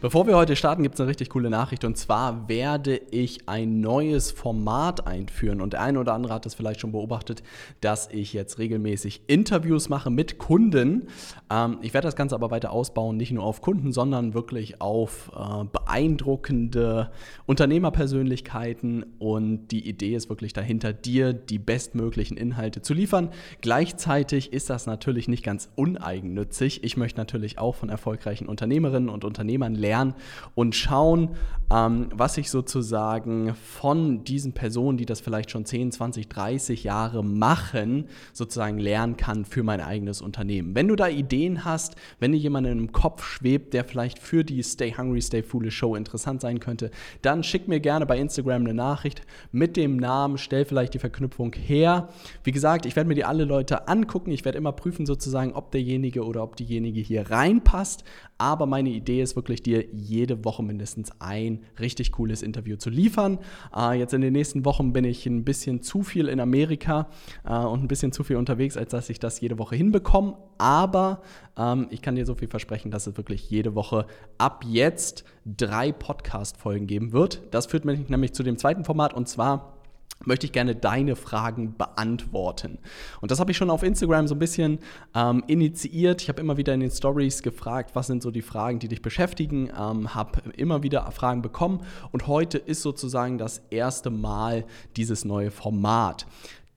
Bevor wir heute starten, gibt es eine richtig coole Nachricht und zwar werde ich ein neues Format einführen und der eine oder andere hat es vielleicht schon beobachtet, dass ich jetzt regelmäßig Interviews mache mit Kunden. Ähm, ich werde das Ganze aber weiter ausbauen, nicht nur auf Kunden, sondern wirklich auf äh, beeindruckende Unternehmerpersönlichkeiten und die Idee ist wirklich dahinter, dir die bestmöglichen Inhalte zu liefern. Gleichzeitig ist das natürlich nicht ganz uneigennützig. Ich möchte natürlich auch von erfolgreichen Unternehmerinnen und Unternehmern lernen lernen und schauen, ähm, was ich sozusagen von diesen Personen, die das vielleicht schon 10, 20, 30 Jahre machen, sozusagen lernen kann für mein eigenes Unternehmen. Wenn du da Ideen hast, wenn dir jemand im Kopf schwebt, der vielleicht für die Stay Hungry, Stay Foolish Show interessant sein könnte, dann schick mir gerne bei Instagram eine Nachricht mit dem Namen, stell vielleicht die Verknüpfung her. Wie gesagt, ich werde mir die alle Leute angucken, ich werde immer prüfen sozusagen, ob derjenige oder ob diejenige hier reinpasst, aber meine Idee ist wirklich dir jede Woche mindestens ein richtig cooles Interview zu liefern. Äh, jetzt in den nächsten Wochen bin ich ein bisschen zu viel in Amerika äh, und ein bisschen zu viel unterwegs, als dass ich das jede Woche hinbekomme. Aber ähm, ich kann dir so viel versprechen, dass es wirklich jede Woche ab jetzt drei Podcast-Folgen geben wird. Das führt mich nämlich zu dem zweiten Format und zwar möchte ich gerne deine Fragen beantworten. Und das habe ich schon auf Instagram so ein bisschen ähm, initiiert. Ich habe immer wieder in den Stories gefragt, was sind so die Fragen, die dich beschäftigen, ähm, habe immer wieder Fragen bekommen und heute ist sozusagen das erste Mal dieses neue Format.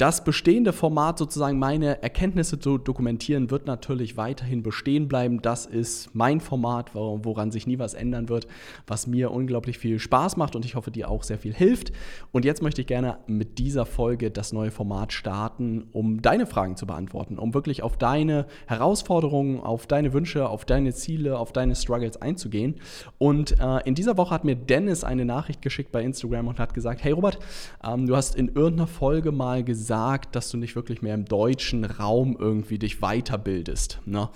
Das bestehende Format, sozusagen meine Erkenntnisse zu dokumentieren, wird natürlich weiterhin bestehen bleiben. Das ist mein Format, woran sich nie was ändern wird, was mir unglaublich viel Spaß macht und ich hoffe, dir auch sehr viel hilft. Und jetzt möchte ich gerne mit dieser Folge das neue Format starten, um deine Fragen zu beantworten, um wirklich auf deine Herausforderungen, auf deine Wünsche, auf deine Ziele, auf deine Struggles einzugehen. Und äh, in dieser Woche hat mir Dennis eine Nachricht geschickt bei Instagram und hat gesagt, hey Robert, ähm, du hast in irgendeiner Folge mal gesagt, sagt, dass du nicht wirklich mehr im deutschen Raum irgendwie dich weiterbildest. Ne?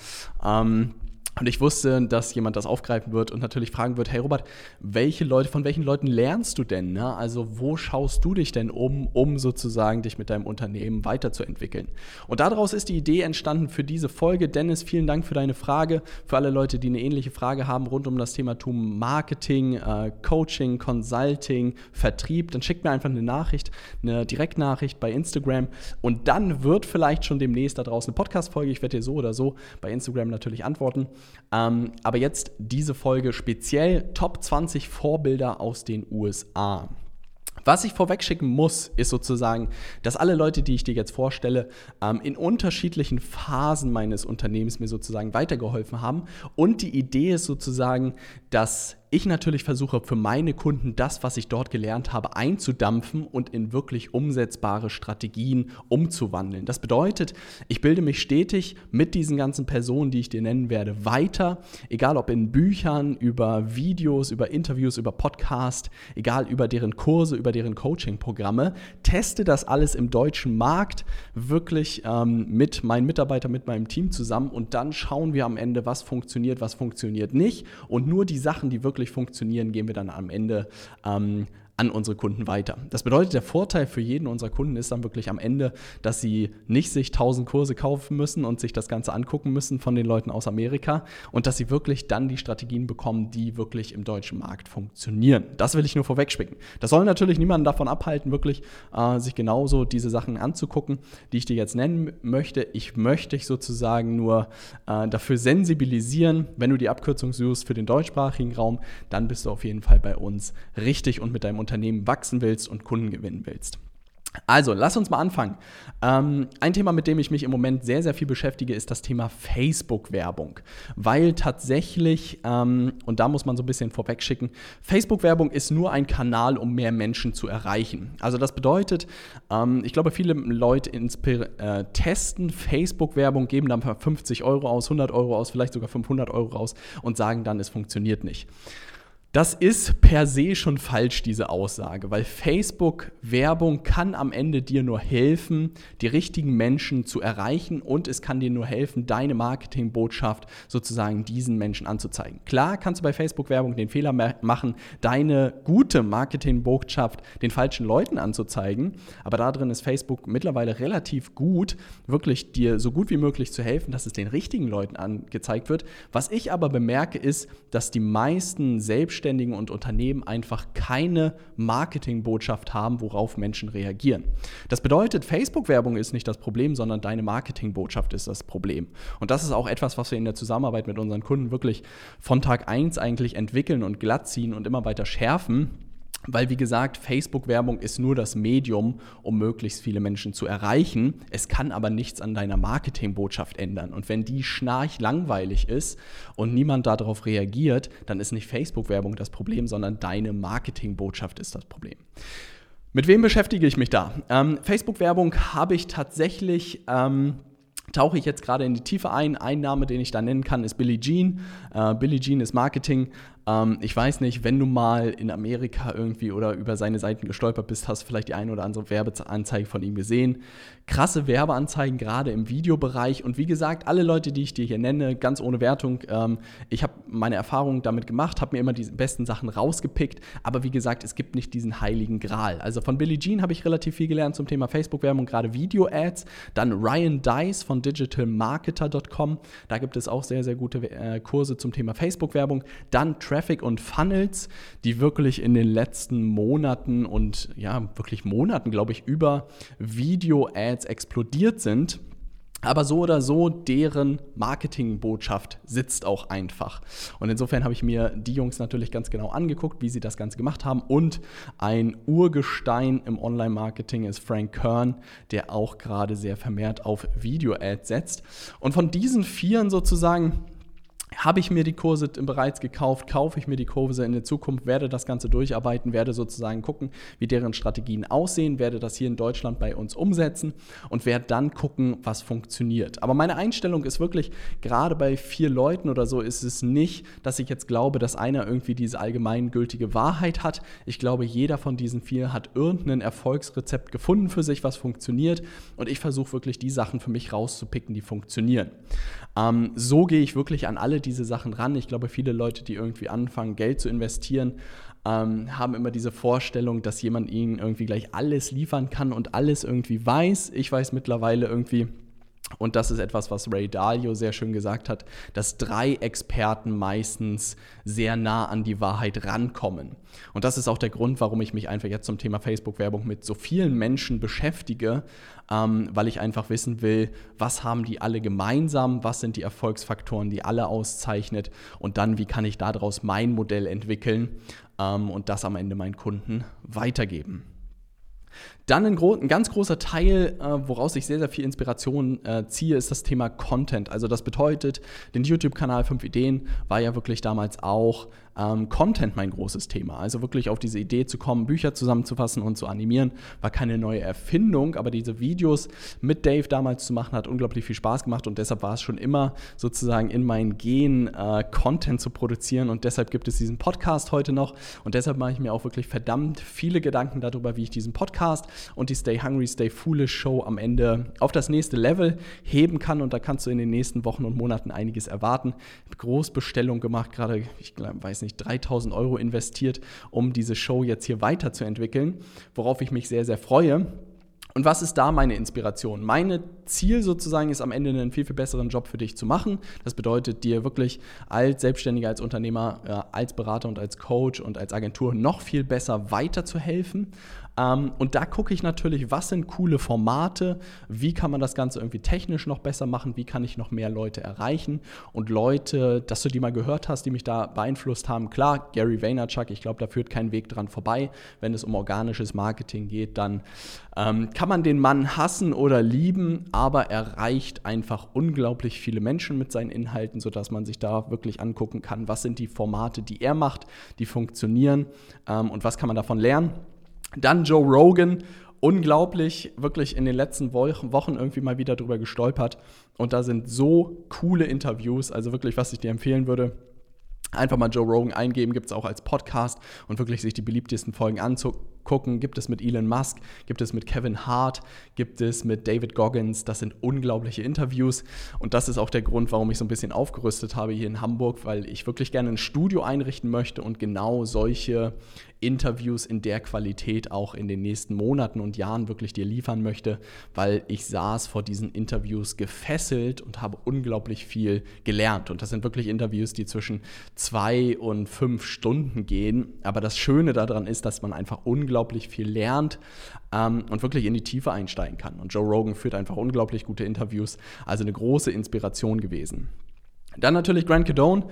Ähm, und ich wusste, dass jemand das aufgreifen wird und natürlich fragen wird, hey Robert, welche Leute, von welchen Leuten lernst du denn? Ne? Also wo schaust du dich denn um, um sozusagen dich mit deinem Unternehmen weiterzuentwickeln? Und daraus ist die Idee entstanden für diese Folge. Dennis, vielen Dank für deine Frage. Für alle Leute, die eine ähnliche Frage haben rund um das Thema Marketing, äh, Coaching, Consulting, Vertrieb, dann schickt mir einfach eine Nachricht, eine Direktnachricht bei Instagram und dann wird vielleicht schon demnächst da draußen eine Podcast-Folge. Ich werde dir so oder so bei Instagram natürlich antworten. Ähm, aber jetzt diese Folge speziell Top 20 Vorbilder aus den USA. Was ich vorweg schicken muss, ist sozusagen, dass alle Leute, die ich dir jetzt vorstelle, ähm, in unterschiedlichen Phasen meines Unternehmens mir sozusagen weitergeholfen haben. Und die Idee ist sozusagen, dass ich natürlich versuche für meine Kunden das, was ich dort gelernt habe, einzudampfen und in wirklich umsetzbare Strategien umzuwandeln. Das bedeutet, ich bilde mich stetig mit diesen ganzen Personen, die ich dir nennen werde, weiter, egal ob in Büchern, über Videos, über Interviews, über Podcasts, egal über deren Kurse, über deren Coaching-Programme, teste das alles im deutschen Markt wirklich ähm, mit meinen Mitarbeitern, mit meinem Team zusammen und dann schauen wir am Ende, was funktioniert, was funktioniert nicht. Und nur die Sachen, die wirklich funktionieren, gehen wir dann am Ende ähm, an unsere Kunden weiter. Das bedeutet, der Vorteil für jeden unserer Kunden ist dann wirklich am Ende, dass sie nicht sich 1000 Kurse kaufen müssen und sich das Ganze angucken müssen von den Leuten aus Amerika und dass sie wirklich dann die Strategien bekommen, die wirklich im deutschen Markt funktionieren. Das will ich nur vorwegspicken. Das soll natürlich niemanden davon abhalten, wirklich äh, sich genauso diese Sachen anzugucken, die ich dir jetzt nennen möchte. Ich möchte dich sozusagen nur äh, dafür sensibilisieren. Wenn du die Abkürzung suchst für den deutschsprachigen Raum, dann bist du auf jeden Fall bei uns richtig und mit deinem Unternehmen wachsen willst und Kunden gewinnen willst. Also, lass uns mal anfangen. Ähm, ein Thema, mit dem ich mich im Moment sehr, sehr viel beschäftige, ist das Thema Facebook-Werbung. Weil tatsächlich, ähm, und da muss man so ein bisschen vorwegschicken, Facebook-Werbung ist nur ein Kanal, um mehr Menschen zu erreichen. Also das bedeutet, ähm, ich glaube, viele Leute äh, testen Facebook-Werbung, geben dann 50 Euro aus, 100 Euro aus, vielleicht sogar 500 Euro raus und sagen dann, es funktioniert nicht. Das ist per se schon falsch, diese Aussage, weil Facebook-Werbung kann am Ende dir nur helfen, die richtigen Menschen zu erreichen und es kann dir nur helfen, deine Marketingbotschaft sozusagen diesen Menschen anzuzeigen. Klar kannst du bei Facebook-Werbung den Fehler machen, deine gute Marketingbotschaft den falschen Leuten anzuzeigen, aber da drin ist Facebook mittlerweile relativ gut, wirklich dir so gut wie möglich zu helfen, dass es den richtigen Leuten angezeigt wird. Was ich aber bemerke, ist, dass die meisten Selbstständigen Selbstständigen und Unternehmen einfach keine Marketingbotschaft haben, worauf Menschen reagieren. Das bedeutet, Facebook-Werbung ist nicht das Problem, sondern deine Marketingbotschaft ist das Problem. Und das ist auch etwas, was wir in der Zusammenarbeit mit unseren Kunden wirklich von Tag 1 eigentlich entwickeln und glatt ziehen und immer weiter schärfen weil, wie gesagt, Facebook-Werbung ist nur das Medium, um möglichst viele Menschen zu erreichen. Es kann aber nichts an deiner Marketingbotschaft ändern. Und wenn die schnarch langweilig ist und niemand darauf reagiert, dann ist nicht Facebook-Werbung das Problem, sondern deine Marketingbotschaft ist das Problem. Mit wem beschäftige ich mich da? Ähm, Facebook-Werbung habe ich tatsächlich. Ähm, tauche ich jetzt gerade in die Tiefe ein. Ein Name, den ich da nennen kann, ist Billie Jean. Äh, Billie Jean ist Marketing. Ähm, ich weiß nicht, wenn du mal in Amerika irgendwie oder über seine Seiten gestolpert bist, hast du vielleicht die eine oder andere Werbeanzeige von ihm gesehen. Krasse Werbeanzeigen, gerade im Videobereich. Und wie gesagt, alle Leute, die ich dir hier nenne, ganz ohne Wertung, ähm, ich habe meine Erfahrungen damit gemacht, habe mir immer die besten Sachen rausgepickt. Aber wie gesagt, es gibt nicht diesen heiligen Gral. Also von Billie Jean habe ich relativ viel gelernt zum Thema Facebook-Werbung, gerade Video-Ads. Dann Ryan Dice von digitalmarketer.com. Da gibt es auch sehr, sehr gute äh, Kurse zum Thema Facebook-Werbung. Dann Tra Traffic und Funnels, die wirklich in den letzten Monaten und ja, wirklich Monaten, glaube ich, über Video-Ads explodiert sind. Aber so oder so, deren Marketingbotschaft sitzt auch einfach. Und insofern habe ich mir die Jungs natürlich ganz genau angeguckt, wie sie das Ganze gemacht haben. Und ein Urgestein im Online-Marketing ist Frank Kern, der auch gerade sehr vermehrt auf Video-Ads setzt. Und von diesen Vieren sozusagen habe ich mir die Kurse bereits gekauft, kaufe ich mir die Kurse in der Zukunft, werde das Ganze durcharbeiten, werde sozusagen gucken, wie deren Strategien aussehen, werde das hier in Deutschland bei uns umsetzen und werde dann gucken, was funktioniert. Aber meine Einstellung ist wirklich, gerade bei vier Leuten oder so, ist es nicht, dass ich jetzt glaube, dass einer irgendwie diese allgemeingültige Wahrheit hat. Ich glaube, jeder von diesen vier hat irgendein Erfolgsrezept gefunden für sich, was funktioniert und ich versuche wirklich die Sachen für mich rauszupicken, die funktionieren. Ähm, so gehe ich wirklich an alle diese Sachen ran. Ich glaube, viele Leute, die irgendwie anfangen, Geld zu investieren, ähm, haben immer diese Vorstellung, dass jemand ihnen irgendwie gleich alles liefern kann und alles irgendwie weiß. Ich weiß mittlerweile irgendwie, und das ist etwas, was Ray Dalio sehr schön gesagt hat, dass drei Experten meistens sehr nah an die Wahrheit rankommen. Und das ist auch der Grund, warum ich mich einfach jetzt zum Thema Facebook-Werbung mit so vielen Menschen beschäftige, ähm, weil ich einfach wissen will, was haben die alle gemeinsam, was sind die Erfolgsfaktoren, die alle auszeichnet und dann, wie kann ich daraus mein Modell entwickeln ähm, und das am Ende meinen Kunden weitergeben. Dann ein, ein, ganz großer Teil, äh, woraus ich sehr, sehr viel Inspiration äh, ziehe, ist das Thema Content. Also das bedeutet, den YouTube-Kanal 5 Ideen war ja wirklich damals auch ähm, Content mein großes Thema. Also wirklich auf diese Idee zu kommen, Bücher zusammenzufassen und zu animieren, war keine neue Erfindung, aber diese Videos mit Dave damals zu machen, hat unglaublich viel Spaß gemacht und deshalb war es schon immer sozusagen in meinen Gen, äh, Content zu produzieren und deshalb gibt es diesen Podcast heute noch und deshalb mache ich mir auch wirklich verdammt viele Gedanken darüber, wie ich diesen Podcast und die Stay Hungry, Stay Foolish Show am Ende auf das nächste Level heben kann. Und da kannst du in den nächsten Wochen und Monaten einiges erwarten. Großbestellung gemacht, gerade, ich weiß nicht, 3000 Euro investiert, um diese Show jetzt hier weiterzuentwickeln, worauf ich mich sehr, sehr freue. Und was ist da meine Inspiration? Mein Ziel sozusagen ist am Ende einen viel, viel besseren Job für dich zu machen. Das bedeutet dir wirklich als Selbstständiger, als Unternehmer, als Berater und als Coach und als Agentur noch viel besser weiterzuhelfen. Ähm, und da gucke ich natürlich, was sind coole Formate, wie kann man das Ganze irgendwie technisch noch besser machen, wie kann ich noch mehr Leute erreichen und Leute, dass du die mal gehört hast, die mich da beeinflusst haben. Klar, Gary Vaynerchuk, ich glaube, da führt kein Weg dran vorbei. Wenn es um organisches Marketing geht, dann ähm, kann man den Mann hassen oder lieben, aber er erreicht einfach unglaublich viele Menschen mit seinen Inhalten, sodass man sich da wirklich angucken kann, was sind die Formate, die er macht, die funktionieren ähm, und was kann man davon lernen. Dann Joe Rogan, unglaublich, wirklich in den letzten Wochen irgendwie mal wieder drüber gestolpert. Und da sind so coole Interviews, also wirklich, was ich dir empfehlen würde. Einfach mal Joe Rogan eingeben, gibt es auch als Podcast und wirklich sich die beliebtesten Folgen anzugucken. Gibt es mit Elon Musk, gibt es mit Kevin Hart, gibt es mit David Goggins. Das sind unglaubliche Interviews und das ist auch der Grund, warum ich so ein bisschen aufgerüstet habe hier in Hamburg, weil ich wirklich gerne ein Studio einrichten möchte und genau solche Interviews in der Qualität auch in den nächsten Monaten und Jahren wirklich dir liefern möchte, weil ich saß vor diesen Interviews gefesselt und habe unglaublich viel gelernt. Und das sind wirklich Interviews, die zwischen zwei und fünf Stunden gehen. Aber das Schöne daran ist, dass man einfach unglaublich viel lernt ähm, und wirklich in die Tiefe einsteigen kann. Und Joe Rogan führt einfach unglaublich gute Interviews, also eine große Inspiration gewesen. Dann natürlich Grant Cadone,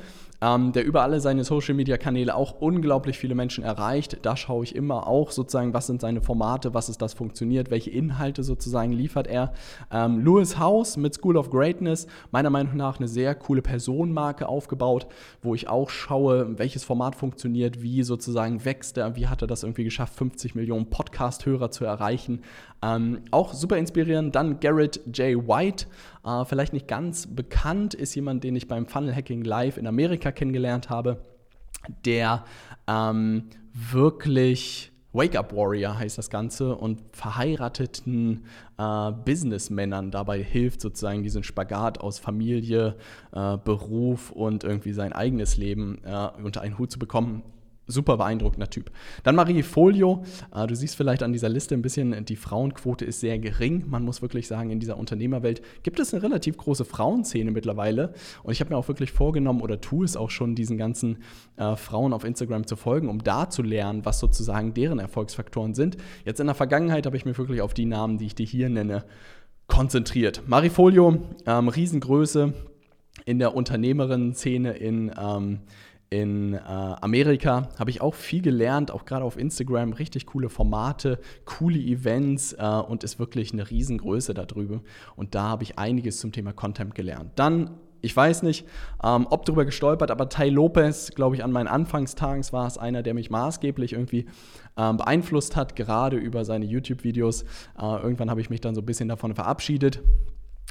ähm, der über alle seine Social-Media-Kanäle auch unglaublich viele Menschen erreicht. Da schaue ich immer auch sozusagen, was sind seine Formate, was ist das funktioniert, welche Inhalte sozusagen liefert er. Ähm, Lewis House mit School of Greatness, meiner Meinung nach eine sehr coole Personenmarke aufgebaut, wo ich auch schaue, welches Format funktioniert, wie sozusagen wächst er, wie hat er das irgendwie geschafft, 50 Millionen Podcast-Hörer zu erreichen. Ähm, auch super inspirierend. Dann Garrett J. White, äh, vielleicht nicht ganz bekannt, ist jemand, den ich beim Funnel Hacking Live in Amerika kennengelernt habe, der ähm, wirklich Wake-up Warrior heißt das Ganze und verheirateten äh, Businessmännern dabei hilft, sozusagen diesen Spagat aus Familie, äh, Beruf und irgendwie sein eigenes Leben äh, unter einen Hut zu bekommen super beeindruckender Typ. Dann Marie Folio. Äh, du siehst vielleicht an dieser Liste ein bisschen, die Frauenquote ist sehr gering. Man muss wirklich sagen, in dieser Unternehmerwelt gibt es eine relativ große Frauenszene mittlerweile. Und ich habe mir auch wirklich vorgenommen oder tue es auch schon, diesen ganzen äh, Frauen auf Instagram zu folgen, um da zu lernen, was sozusagen deren Erfolgsfaktoren sind. Jetzt in der Vergangenheit habe ich mir wirklich auf die Namen, die ich dir hier nenne, konzentriert. Marifolio, ähm, Riesengröße in der Unternehmerinnen-Szene in ähm, in äh, Amerika habe ich auch viel gelernt, auch gerade auf Instagram, richtig coole Formate, coole Events äh, und ist wirklich eine Riesengröße da drüben. Und da habe ich einiges zum Thema Content gelernt. Dann, ich weiß nicht, ähm, ob darüber gestolpert, aber Tai Lopez, glaube ich, an meinen Anfangstagen war es einer, der mich maßgeblich irgendwie ähm, beeinflusst hat, gerade über seine YouTube-Videos. Äh, irgendwann habe ich mich dann so ein bisschen davon verabschiedet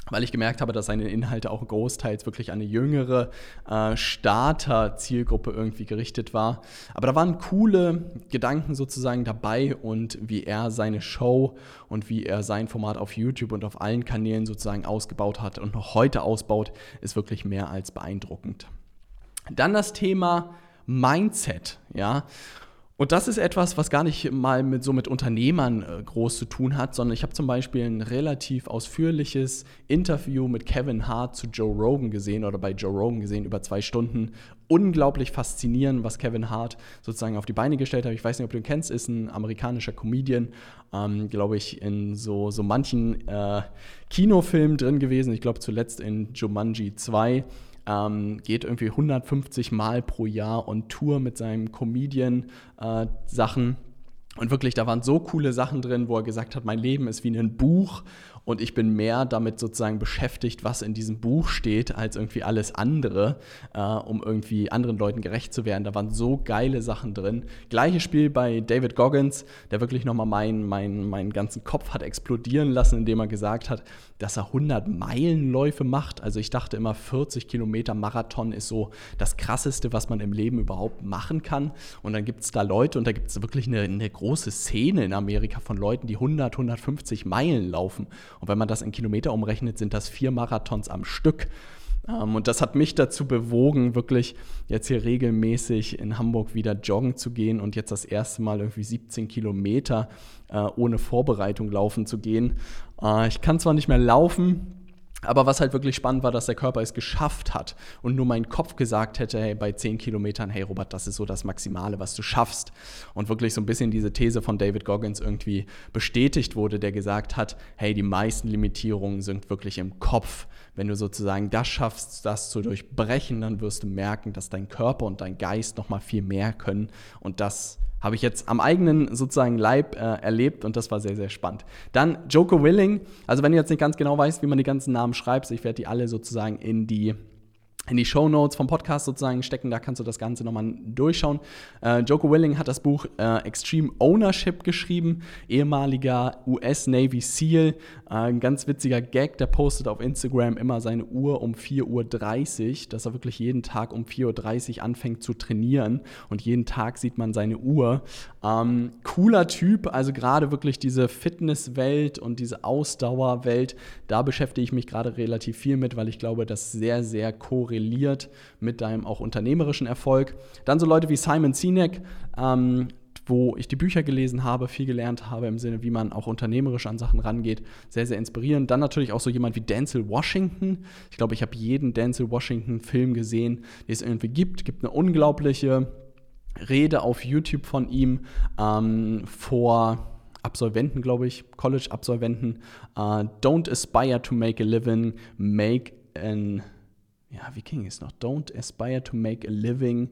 weil ich gemerkt habe, dass seine Inhalte auch großteils wirklich an eine jüngere äh, Starter-Zielgruppe irgendwie gerichtet war. Aber da waren coole Gedanken sozusagen dabei und wie er seine Show und wie er sein Format auf YouTube und auf allen Kanälen sozusagen ausgebaut hat und noch heute ausbaut, ist wirklich mehr als beeindruckend. Dann das Thema Mindset, ja. Und das ist etwas, was gar nicht mal mit so mit Unternehmern äh, groß zu tun hat, sondern ich habe zum Beispiel ein relativ ausführliches Interview mit Kevin Hart zu Joe Rogan gesehen oder bei Joe Rogan gesehen über zwei Stunden. Unglaublich faszinierend, was Kevin Hart sozusagen auf die Beine gestellt hat. Ich weiß nicht, ob du ihn kennst, ist ein amerikanischer Comedian, ähm, glaube ich, in so, so manchen äh, Kinofilmen drin gewesen. Ich glaube zuletzt in Jumanji 2 ähm, geht irgendwie 150 Mal pro Jahr on Tour mit seinem Comedian-Sachen. Äh, und wirklich, da waren so coole Sachen drin, wo er gesagt hat, mein Leben ist wie ein Buch und ich bin mehr damit sozusagen beschäftigt, was in diesem Buch steht, als irgendwie alles andere, äh, um irgendwie anderen Leuten gerecht zu werden. Da waren so geile Sachen drin. Gleiches Spiel bei David Goggins, der wirklich nochmal meinen, meinen, meinen ganzen Kopf hat explodieren lassen, indem er gesagt hat, dass er 100 Meilenläufe macht. Also ich dachte immer, 40 Kilometer Marathon ist so das Krasseste, was man im Leben überhaupt machen kann. Und dann gibt es da Leute und da gibt es wirklich eine, eine große Szene in Amerika von Leuten, die 100, 150 Meilen laufen. Und wenn man das in Kilometer umrechnet, sind das vier Marathons am Stück. Ähm, und das hat mich dazu bewogen, wirklich jetzt hier regelmäßig in Hamburg wieder joggen zu gehen und jetzt das erste Mal irgendwie 17 Kilometer äh, ohne Vorbereitung laufen zu gehen. Äh, ich kann zwar nicht mehr laufen, aber was halt wirklich spannend war, dass der Körper es geschafft hat und nur mein Kopf gesagt hätte, hey, bei 10 Kilometern, hey Robert, das ist so das Maximale, was du schaffst. Und wirklich so ein bisschen diese These von David Goggins irgendwie bestätigt wurde, der gesagt hat, hey, die meisten Limitierungen sind wirklich im Kopf. Wenn du sozusagen das schaffst, das zu durchbrechen, dann wirst du merken, dass dein Körper und dein Geist nochmal viel mehr können und das habe ich jetzt am eigenen sozusagen Leib äh, erlebt und das war sehr, sehr spannend. Dann Joko Willing, also wenn du jetzt nicht ganz genau weißt, wie man die ganzen Namen schreibt, ich werde die alle sozusagen in die in die Show Notes vom Podcast sozusagen stecken. Da kannst du das Ganze nochmal durchschauen. Äh, Joko Willing hat das Buch äh, Extreme Ownership geschrieben, ehemaliger US Navy SEAL. Äh, ein ganz witziger Gag, der postet auf Instagram immer seine Uhr um 4.30 Uhr, dass er wirklich jeden Tag um 4.30 Uhr anfängt zu trainieren und jeden Tag sieht man seine Uhr. Ähm, cooler Typ, also gerade wirklich diese Fitnesswelt und diese Ausdauerwelt, da beschäftige ich mich gerade relativ viel mit, weil ich glaube, dass sehr, sehr korreliert korreliert mit deinem auch unternehmerischen Erfolg. Dann so Leute wie Simon Sinek, ähm, wo ich die Bücher gelesen habe, viel gelernt habe im Sinne, wie man auch unternehmerisch an Sachen rangeht. Sehr, sehr inspirierend. Dann natürlich auch so jemand wie Denzel Washington. Ich glaube, ich habe jeden Denzel Washington-Film gesehen, den es irgendwie gibt. Gibt eine unglaubliche Rede auf YouTube von ihm ähm, vor Absolventen, glaube ich, College-Absolventen. Uh, don't aspire to make a living, make an ja, wie ging es noch? Don't aspire to make a living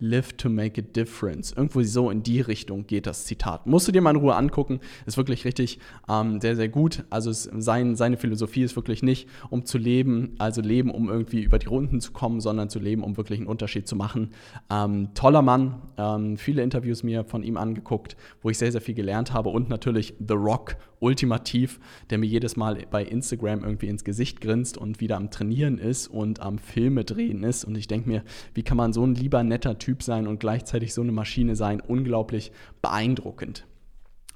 Live to make a difference. Irgendwo so in die Richtung geht das Zitat. Musst du dir mal in Ruhe angucken. Ist wirklich richtig ähm, sehr, sehr gut. Also es, sein, seine Philosophie ist wirklich nicht, um zu leben, also leben, um irgendwie über die Runden zu kommen, sondern zu leben, um wirklich einen Unterschied zu machen. Ähm, toller Mann. Ähm, viele Interviews mir von ihm angeguckt, wo ich sehr, sehr viel gelernt habe. Und natürlich The Rock, ultimativ, der mir jedes Mal bei Instagram irgendwie ins Gesicht grinst und wieder am Trainieren ist und am Filme drehen ist. Und ich denke mir, wie kann man so ein lieber, netter Typ Typ sein und gleichzeitig so eine Maschine sein. Unglaublich beeindruckend.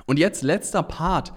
Und jetzt letzter Part.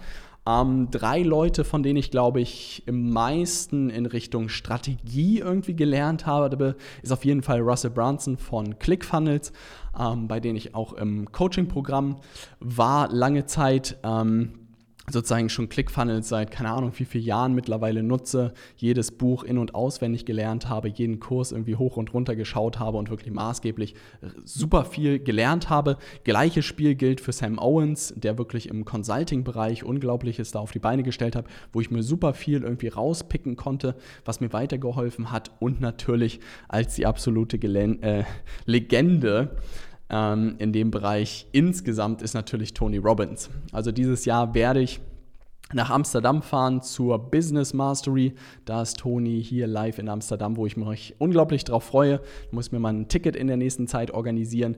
Ähm, drei Leute, von denen ich glaube ich im meisten in Richtung Strategie irgendwie gelernt habe, ist auf jeden Fall Russell Brunson von ClickFunnels, ähm, bei denen ich auch im Coaching-Programm war lange Zeit. Ähm, sozusagen schon ClickFunnels seit keine Ahnung wie vielen Jahren mittlerweile nutze, jedes Buch in- und auswendig gelernt habe, jeden Kurs irgendwie hoch und runter geschaut habe und wirklich maßgeblich super viel gelernt habe. Gleiches Spiel gilt für Sam Owens, der wirklich im Consulting-Bereich Unglaubliches da auf die Beine gestellt hat, wo ich mir super viel irgendwie rauspicken konnte, was mir weitergeholfen hat und natürlich als die absolute Gelen äh, Legende ähm, in dem Bereich insgesamt ist natürlich Tony Robbins. Also dieses Jahr werde ich nach Amsterdam fahren zur Business Mastery. Da ist Toni hier live in Amsterdam, wo ich mich unglaublich drauf freue. Ich muss mir mal ein Ticket in der nächsten Zeit organisieren.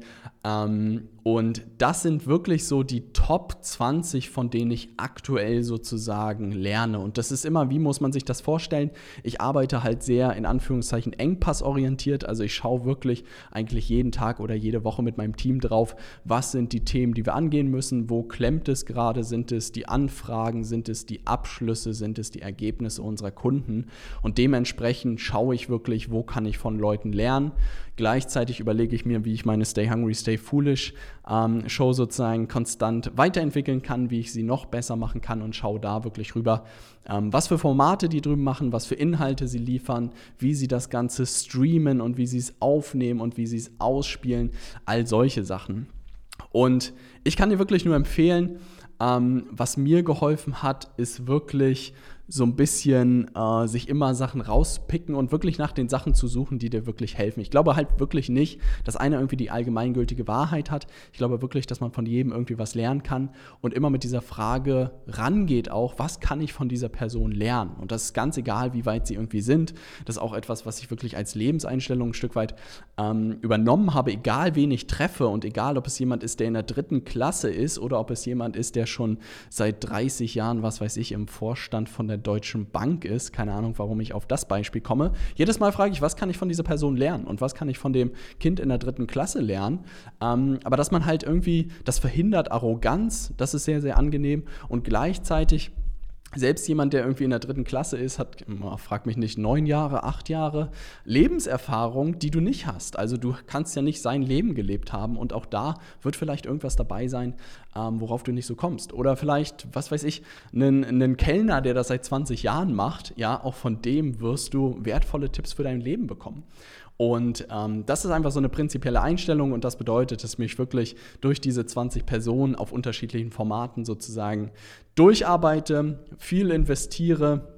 Ähm, und das sind wirklich so die Top 20, von denen ich aktuell sozusagen lerne. Und das ist immer, wie muss man sich das vorstellen? Ich arbeite halt sehr in Anführungszeichen engpassorientiert. Also ich schaue wirklich eigentlich jeden Tag oder jede Woche mit meinem Team drauf, was sind die Themen, die wir angehen müssen, wo klemmt es gerade, sind es die Anfragen, sind es die Abschlüsse, sind es die Ergebnisse unserer Kunden. Und dementsprechend schaue ich wirklich, wo kann ich von Leuten lernen. Gleichzeitig überlege ich mir, wie ich meine Stay Hungry, Stay Foolish ähm, Show sozusagen konstant weiterentwickeln kann, wie ich sie noch besser machen kann und schaue da wirklich rüber, ähm, was für Formate die drüben machen, was für Inhalte sie liefern, wie sie das Ganze streamen und wie sie es aufnehmen und wie sie es ausspielen, all solche Sachen. Und ich kann dir wirklich nur empfehlen, ähm, was mir geholfen hat, ist wirklich so ein bisschen äh, sich immer Sachen rauspicken und wirklich nach den Sachen zu suchen, die dir wirklich helfen. Ich glaube halt wirklich nicht, dass einer irgendwie die allgemeingültige Wahrheit hat. Ich glaube wirklich, dass man von jedem irgendwie was lernen kann und immer mit dieser Frage rangeht auch, was kann ich von dieser Person lernen? Und das ist ganz egal, wie weit sie irgendwie sind. Das ist auch etwas, was ich wirklich als Lebenseinstellung ein Stück weit ähm, übernommen habe, egal wen ich treffe und egal, ob es jemand ist, der in der dritten Klasse ist oder ob es jemand ist, der schon seit 30 Jahren, was weiß ich, im Vorstand von der Deutschen Bank ist. Keine Ahnung, warum ich auf das Beispiel komme. Jedes Mal frage ich, was kann ich von dieser Person lernen und was kann ich von dem Kind in der dritten Klasse lernen. Ähm, aber dass man halt irgendwie, das verhindert Arroganz, das ist sehr, sehr angenehm und gleichzeitig selbst jemand, der irgendwie in der dritten Klasse ist, hat, frag mich nicht, neun Jahre, acht Jahre Lebenserfahrung, die du nicht hast. Also du kannst ja nicht sein Leben gelebt haben und auch da wird vielleicht irgendwas dabei sein, ähm, worauf du nicht so kommst. Oder vielleicht, was weiß ich, einen, einen Kellner, der das seit 20 Jahren macht, ja, auch von dem wirst du wertvolle Tipps für dein Leben bekommen. Und ähm, das ist einfach so eine prinzipielle Einstellung und das bedeutet, dass mich wirklich durch diese 20 Personen auf unterschiedlichen Formaten sozusagen durcharbeite, viel investiere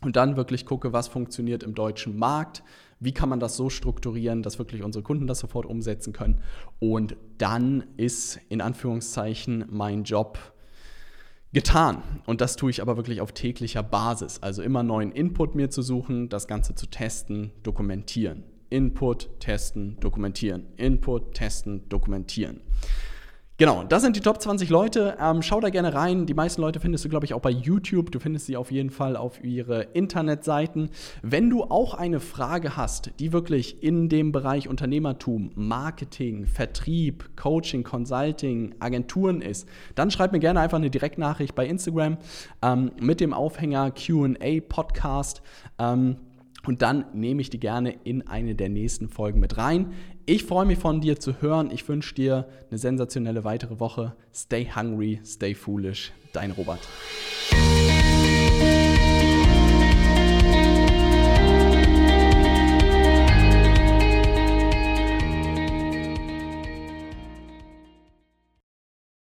und dann wirklich gucke, was funktioniert im deutschen Markt, wie kann man das so strukturieren, dass wirklich unsere Kunden das sofort umsetzen können. Und dann ist in Anführungszeichen mein Job getan. Und das tue ich aber wirklich auf täglicher Basis. Also immer neuen Input mir zu suchen, das Ganze zu testen, dokumentieren. Input, testen, dokumentieren. Input, testen, dokumentieren. Genau, das sind die Top 20 Leute. Ähm, schau da gerne rein. Die meisten Leute findest du, glaube ich, auch bei YouTube. Du findest sie auf jeden Fall auf ihre Internetseiten. Wenn du auch eine Frage hast, die wirklich in dem Bereich Unternehmertum, Marketing, Vertrieb, Coaching, Consulting, Agenturen ist, dann schreib mir gerne einfach eine Direktnachricht bei Instagram ähm, mit dem Aufhänger QA Podcast. Ähm, und dann nehme ich die gerne in eine der nächsten Folgen mit rein. Ich freue mich von dir zu hören. Ich wünsche dir eine sensationelle weitere Woche. Stay hungry, stay foolish. Dein Robert.